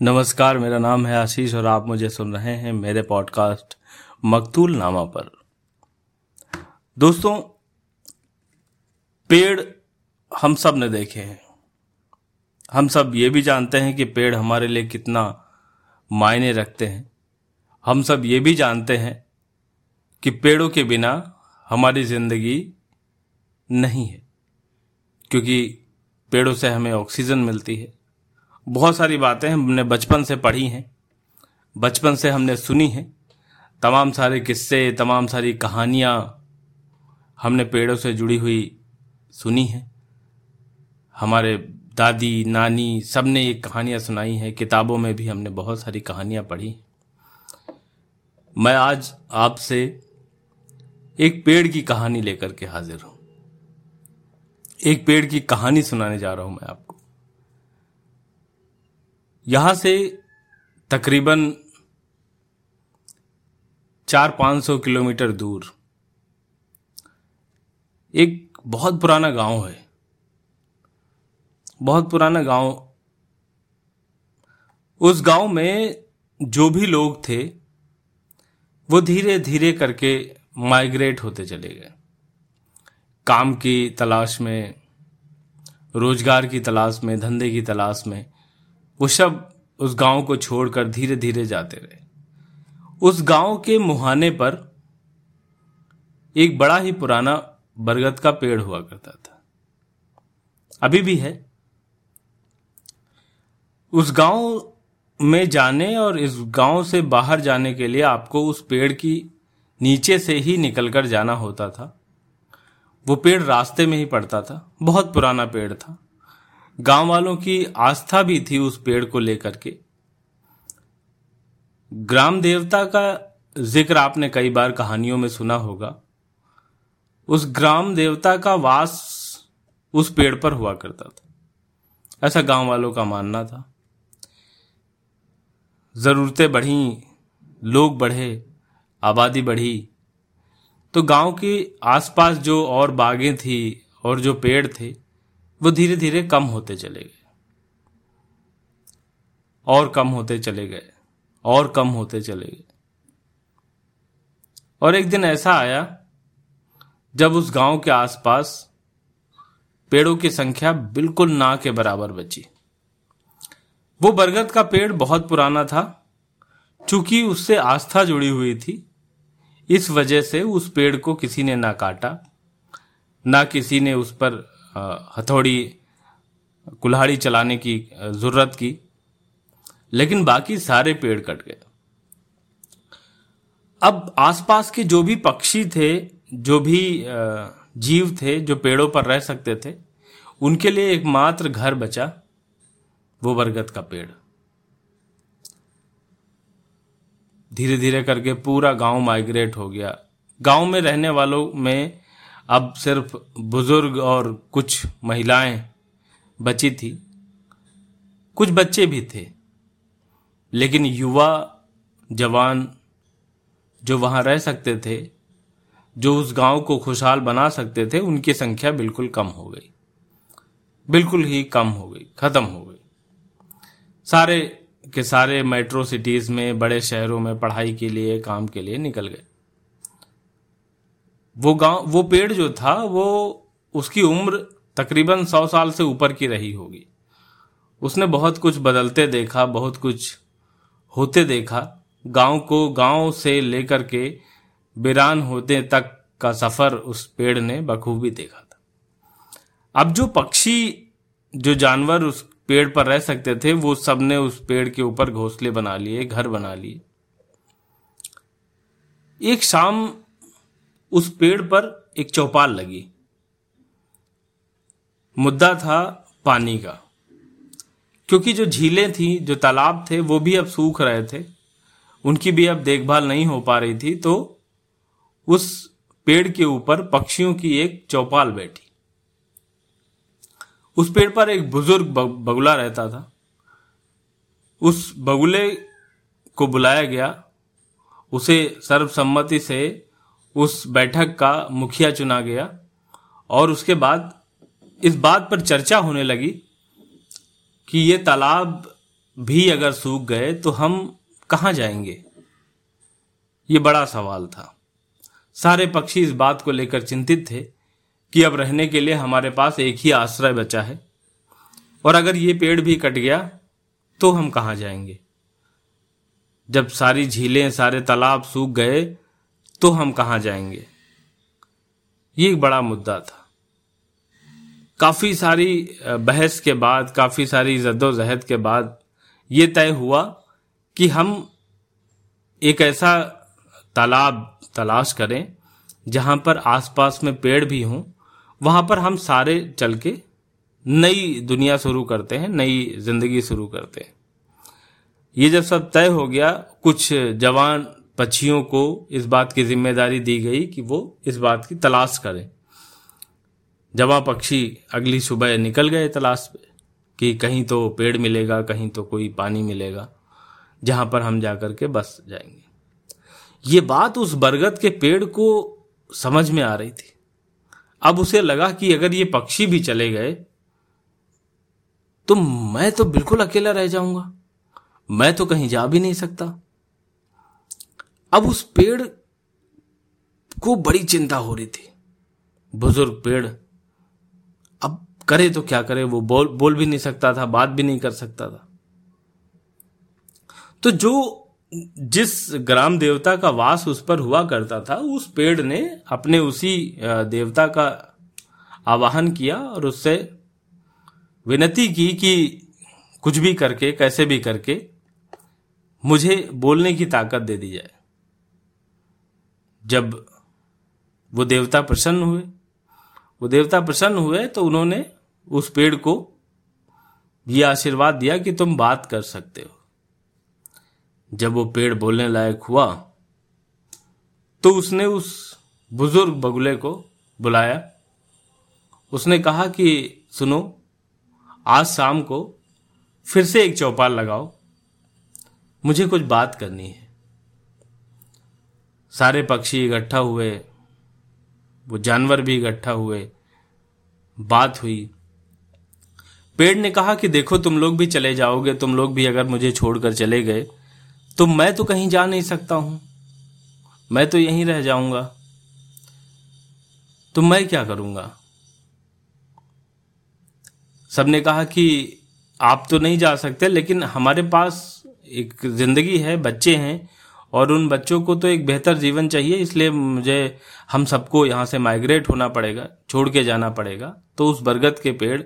नमस्कार, मेरा नाम है आशीष और आप मुझे सुन रहे हैं मेरे पॉडकास्ट मकतूल नामा पर। दोस्तों, पेड़ हम सबने देखे हैं। हम सब ये भी जानते हैं कि पेड़ हमारे लिए कितना मायने रखते हैं। हम सब ये भी जानते हैं कि पेड़ों के बिना हमारी ज़िंदगी नहीं है, क्योंकि पेड़ों से हमें ऑक्सीजन मिलती है। बहुत सारी बातें हमने बचपन से पढ़ी हैं, बचपन से हमने सुनी हैं। तमाम सारे किस्से, तमाम सारी कहानियाँ हमने पेड़ों से जुड़ी हुई सुनी हैं। हमारे दादी, नानी सबने ये कहानियाँ सुनाई हैं, किताबों में भी हमने बहुत सारी कहानियाँ पढ़ी मैं आज आपसे एक पेड़ की कहानी लेकर के हाजिर हूँ। एक पेड़ की कहानी सुनाने जा रहा हूँ मैं आपको। यहाँ से तकरीबन चार पाँच सौ किलोमीटर दूर। एक बहुत पुराना गाँव है। बहुत पुराना गाँव। उस गाँव में जो भी लोग थे, वो धीरे धीरे करके माइग्रेट होते चले गए। काम की तलाश में, रोज़गार की तलाश में, धंधे की तलाश में वो सब उस गाँव को छोड़कर धीरे धीरे जाते रहे। उस गाँव के मुहाने पर एक बड़ा ही पुराना बरगद का पेड़ हुआ करता था। अभी भी है। उस गाँव में जाने और इस गाँव से बाहर जाने के लिए आपको उस पेड़ की नीचे से ही निकलकर जाना होता था। वो पेड़ रास्ते में ही पड़ता था। बहुत पुराना पेड़ था। गाँव वालों की आस्था भी थी उस पेड़ को लेकर के। ग्राम देवता का ज़िक्र आपने कई बार कहानियों में सुना होगा। उस ग्राम देवता का वास उस पेड़ पर हुआ करता था। ऐसा गाँव वालों का मानना था। जरूरतें बढ़ी, लोग बढ़े, आबादी बढ़ी तो गाँव के आसपास जो और बागें थी और जो पेड़ थे वो धीरे धीरे कम होते चले गए। और कम होते चले गए। और कम होते चले गए। और एक दिन ऐसा आया, जब उस गाँव के आसपास पेड़ों की संख्या बिल्कुल ना के बराबर बची। वो बरगद का पेड़ बहुत पुराना था, चूँकि उससे आस्था जुड़ी हुई थी। इस वजह से उस पेड़ को किसी ने ना काटा, ना किसी ने उस पर हथौड़ी, कुल्हाड़ी चलाने की ज़रूरत की, लेकिन बाकी सारे पेड़ कट गए। अब आसपास के जो भी पक्षी थे, जो भी जीव थे, जो पेड़ों पर रह सकते थे, उनके लिए एकमात्र घर बचा वो बरगद का पेड़। धीरे धीरे करके पूरा गाँव माइग्रेट हो गया। गाँव में रहने वालों में अब सिर्फ़ बुज़ुर्ग और कुछ महिलाएँ बची थी। कुछ बच्चे भी थे। लेकिन युवा जवान जो वहाँ रह सकते थे, जो उस गाँव को खुशहाल बना सकते थे, उनकी संख्या बिल्कुल कम हो गई। बिल्कुल ही कम हो गई, खत्म हो गई। सारे के सारे मेट्रो सिटीज़ में, बड़े शहरों में पढ़ाई के लिए, काम के लिए निकल गए। वो गाँव, वो पेड़ जो था, वो उसकी उम्र तकरीबन सौ साल से ऊपर की रही होगी। उसने बहुत कुछ बदलते देखा, बहुत कुछ होते देखा। गाँव को गाँव से लेकर के वीरान होते तक का सफ़र उस पेड़ ने बखूबी देखा था। अब जो पक्षी, जो जानवर उस पेड़ पर रह सकते थे, वो सबने उस पेड़ के ऊपर घोंसले बना लिए, घर बना लिए। एक शाम उस पेड़ पर एक चौपाल लगी। मुद्दा था पानी का। क्योंकि जो झीलें थी, जो तालाब थे, वो भी अब सूख रहे थे। उनकी भी अब देखभाल नहीं हो पा रही थी तो उस पेड़ के ऊपर पक्षियों की एक चौपाल बैठी। उस पेड़ पर एक बुज़ुर्ग बगुला रहता था। उस बगुले को बुलाया गया। उसे सर्वसम्मति से उस बैठक का मुखिया चुना गया और उसके बाद इस बात पर चर्चा होने लगी कि ये तालाब भी अगर सूख गए तो हम कहाँ जाएँगे? ये बड़ा सवाल था। सारे पक्षी इस बात को लेकर चिंतित थे कि अब रहने के लिए हमारे पास एक ही आश्रय बचा है और अगर ये पेड़ भी कट गया तो हम कहाँ जाएँगे? जब सारी झीलें, सारे तालाब सूख गए तो हम कहाँ जाएँगे? ये एक बड़ा मुद्दा था। काफ़ी सारी बहस के बाद, काफ़ी सारी जद्दोजहद के बाद ये तय हुआ कि हम एक ऐसा तालाब तलाश करें, जहाँ पर आसपास में पेड़ भी हों, वहाँ पर हम सारे चल के नई दुनिया शुरू करते हैं, नई ज़िंदगी शुरू करते हैं। ये जब सब तय हो गया, कुछ जवान पक्षियों को इस बात की ज़िम्मेदारी दी गई कि वो इस बात की तलाश करें। जवा पक्षी अगली सुबह निकल गए तलाश पे, कि कहीं तो पेड़ मिलेगा, कहीं तो कोई पानी मिलेगा, जहाँ पर हम जाकर के बस जाएँगे। ये बात उस बरगद के पेड़ को समझ में आ रही थी। अब उसे लगा कि अगर ये पक्षी भी चले गए तो मैं तो बिल्कुल अकेला रह जाऊँगा। मैं तो कहीं जा भी नहीं सकता। अब उस पेड़ को बड़ी चिंता हो रही थी। बुज़ुर्ग पेड़, अब करे तो क्या करे, वो बोल बोल भी नहीं सकता था, बात भी नहीं कर सकता था। तो जो जिस ग्राम देवता का वास उस पर हुआ करता था, उस पेड़ ने अपने उसी देवता का आवाहन किया और उससे विनती की कि कुछ भी करके, कैसे भी करके मुझे बोलने की ताकत दे दी जाए। जब वो देवता प्रसन्न हुए, वो देवता प्रसन्न हुए तो उन्होंने उस पेड़ को ये आशीर्वाद दिया कि तुम बात कर सकते हो। जब वो पेड़ बोलने लायक हुआ तो उसने उस बुज़ुर्ग बगुले को बुलाया। उसने कहा कि, सुनो, आज शाम को फिर से एक चौपाल लगाओ। मुझे कुछ बात करनी है। सारे पक्षी इकट्ठा हुए, वो जानवर भी इकट्ठा हुए, बात हुई। पेड़ ने कहा कि देखो, तुम लोग भी चले जाओगे, तुम लोग भी अगर मुझे छोड़कर चले गए तो मैं तो कहीं जा नहीं सकता हूँ। मैं तो यहीं रह जाऊँगा। तो मैं क्या करूँगा? सबने कहा कि आप तो नहीं जा सकते, लेकिन हमारे पास एक ज़िंदगी है, बच्चे हैं और उन बच्चों को तो एक बेहतर जीवन चाहिए, इसलिए मुझे, हम सबको यहाँ से माइग्रेट होना पड़ेगा, छोड़ के जाना पड़ेगा। तो उस बरगद के पेड़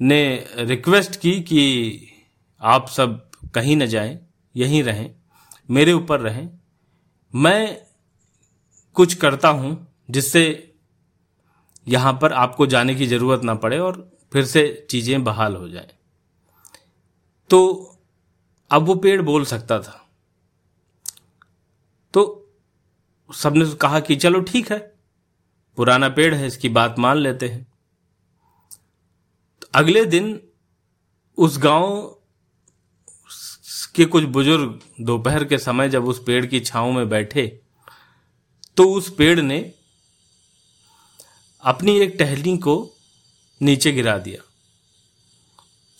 ने रिक्वेस्ट की कि आप सब कहीं न जाएँ, यहीं रहें, मेरे ऊपर रहें। मैं कुछ करता हूँ जिससे यहाँ पर आपको जाने की ज़रूरत ना पड़े और फिर से चीज़ें बहाल हो जाए। तो अब वो पेड़ बोल सकता था। तो सबने कहा कि चलो ठीक है, पुराना पेड़ है, इसकी बात मान लेते हैं। तो अगले दिन उस गाँव के कुछ बुज़ुर्ग दोपहर के समय जब उस पेड़ की छांव में बैठे तो उस पेड़ ने अपनी एक टहनी को नीचे गिरा दिया।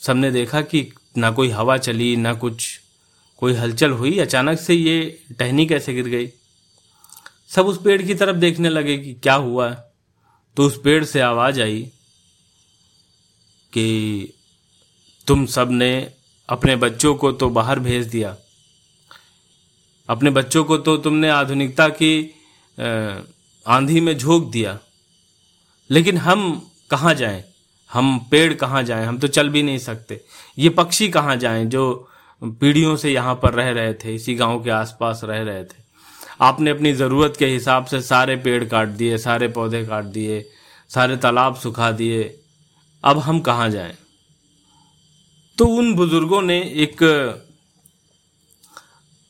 सबने देखा कि ना कोई हवा चली, ना कुछ कोई हलचल हुई, अचानक से ये टहनी कैसे गिर गई? सब उस पेड़ की तरफ़ देखने लगे कि क्या हुआ। तो उस पेड़ से आवाज़ आई कि तुम सबने अपने बच्चों को तो बाहर भेज दिया। अपने बच्चों को तो तुमने आधुनिकता की आंधी में झोंक दिया। लेकिन हम कहाँ जाएँ? हम पेड़ कहाँ जाएँ? हम तो चल भी नहीं सकते। ये पक्षी कहाँ जाएँ जो पीढ़ियों से यहाँ पर रह रहे थे, इसी गाँव के आसपास रह रहे थे। आपने अपनी ज़रूरत के हिसाब से सारे पेड़ काट दिए, सारे पौधे काट दिए, सारे तालाब सुखा दिए। अब हम कहाँ जाएँ? तो उन बुज़ुर्गों ने एक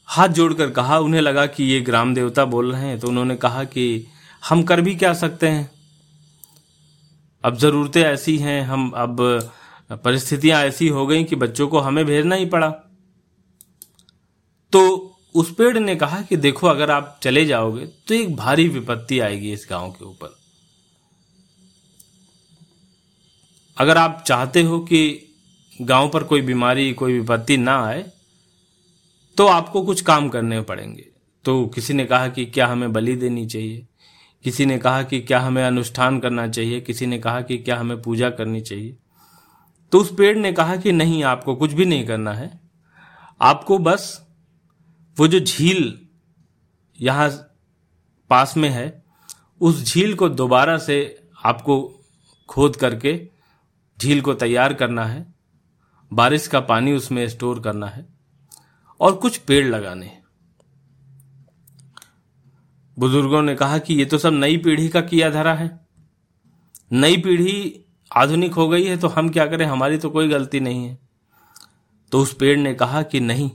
हाथ जोड़कर कहा, उन्हें लगा कि ये ग्राम देवता बोल रहे हैं तो उन्होंने कहा कि हम कर भी क्या सकते हैं? अब ज़रूरतें ऐसी हैं, हम, अब परिस्थितियाँ ऐसी हो गई कि बच्चों को हमें भेजना ही पड़ा। तो उस पेड़ ने कहा कि देखो, अगर आप चले जाओगे तो एक भारी विपत्ति आएगी इस गाँव के ऊपर। अगर आप चाहते हो कि गाँव पर कोई बीमारी, कोई विपत्ति ना आए तो आपको कुछ काम करने पड़ेंगे। तो किसी ने कहा कि क्या हमें बलि देनी चाहिए? किसी ने कहा कि क्या हमें अनुष्ठान करना चाहिए? किसी ने कहा कि क्या हमें पूजा करनी चाहिए? तो उस पेड़ ने कहा कि नहीं, आपको कुछ भी नहीं करना है। आपको बस वो जो झील यहाँ पास में है, उस झील को दोबारा से आपको खोद करके झील को तैयार करना है, बारिश का पानी उसमें स्टोर करना है और कुछ पेड़ लगाने बुज़ुर्गों ने कहा कि ये तो सब नई पीढ़ी का किया धरा है। नई पीढ़ी आधुनिक हो गई है तो हम क्या करें? हमारी तो कोई गलती नहीं है। तो उस पेड़ ने कहा कि नहीं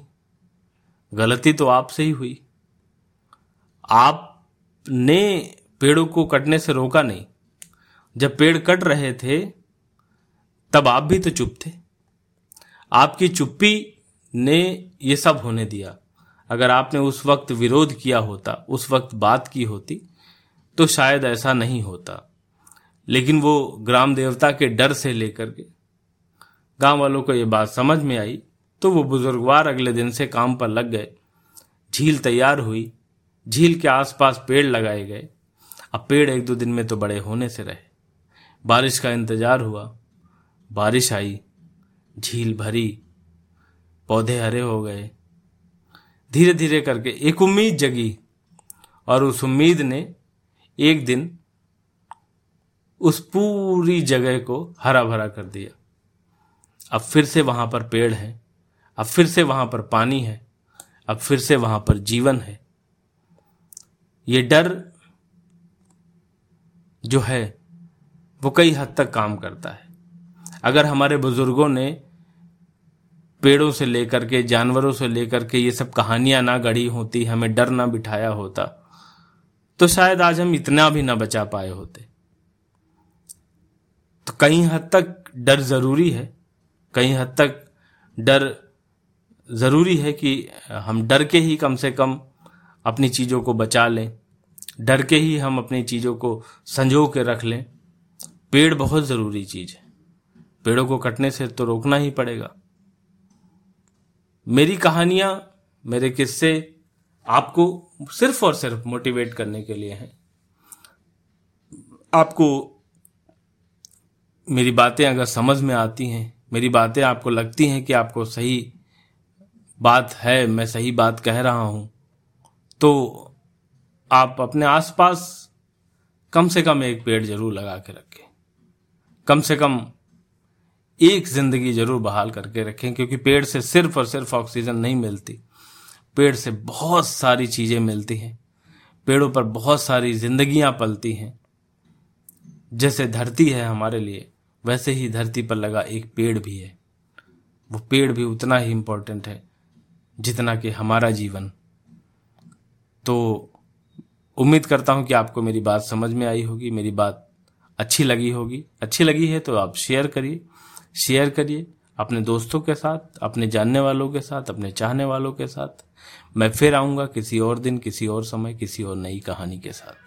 गलती तो आपसे ही हुई। आपने पेड़ों को कटने से रोका नहीं। जब पेड़ कट रहे थे, तब आप भी तो चुप थे। आपकी चुप्पी ने ये सब होने दिया। अगर आपने उस वक्त विरोध किया होता, उस वक्त बात की होती तो शायद ऐसा नहीं होता। लेकिन वो ग्राम देवता के डर से लेकर के, गाँव वालों को ये बात समझ में आई तो वो बुजुर्गवार अगले दिन से काम पर लग गए। झील तैयार हुई। झील के आसपास पेड़ लगाए गए। अब पेड़ एक दो दिन में तो बड़े होने से रहे। बारिश का इंतज़ार हुआ। बारिश आई। झील भरी। पौधे हरे हो गए। धीरे धीरे करके एक उम्मीद जगी और उस उम्मीद ने एक दिन उस पूरी जगह को हरा भरा कर दिया। अब फिर से वहाँ पर पेड़ है। अब फिर से वहाँ पर पानी है, अब फिर से वहाँ पर जीवन है। ये डर जो है, वो कई हद तक काम करता है। अगर हमारे बुज़ुर्गों ने पेड़ों से लेकर के, जानवरों से लेकर के ये सब कहानियाँ ना गढ़ी होती, हमें डर ना बिठाया होता तो शायद आज हम इतना भी ना बचा पाए होते। तो कहीं हद तक डर ज़रूरी है कहीं हद तक डर ज़रूरी है कि हम डर के ही कम से कम अपनी चीज़ों को बचा लें, डर के ही हम अपनी चीज़ों को संजो के रख लें। पेड़ बहुत ज़रूरी चीज़ है। पेड़ों को कटने से तो रोकना ही पड़ेगा। मेरी कहानियाँ, मेरे किस्से आपको सिर्फ़ और सिर्फ़ मोटिवेट करने के लिए हैं। आपको मेरी बातें अगर समझ में आती हैं, मेरी बातें आपको लगती हैं कि आपको सही बात है, मैं सही बात कह रहा हूँ। तो आप अपने आसपास कम से कम एक पेड़ ज़रूर लगा के रखें। कम से कम एक ज़िंदगी ज़रूर बहाल करके रखें, क्योंकि पेड़ से सिर्फ़ और सिर्फ़ ऑक्सीजन नहीं मिलती। पेड़ से बहुत सारी चीज़ें मिलती हैं। पेड़ों पर बहुत सारी जिंदगियाँ पलती हैं। जैसे धरती है हमारे लिए, वैसे ही धरती पर लगा एक पेड़ भी है। वो पेड़ भी उतना ही इंपॉर्टेंट है। जितना कि हमारा जीवन। तो उम्मीद करता हूँ कि आपको मेरी बात समझ में आई होगी, मेरी बात अच्छी लगी होगी। अच्छी लगी है तो आप शेयर करिए शेयर करिए अपने दोस्तों के साथ, अपने जानने वालों के साथ, अपने चाहने वालों के साथ। मैं फिर आऊँगा किसी और दिन, किसी और समय, किसी और नई कहानी के साथ।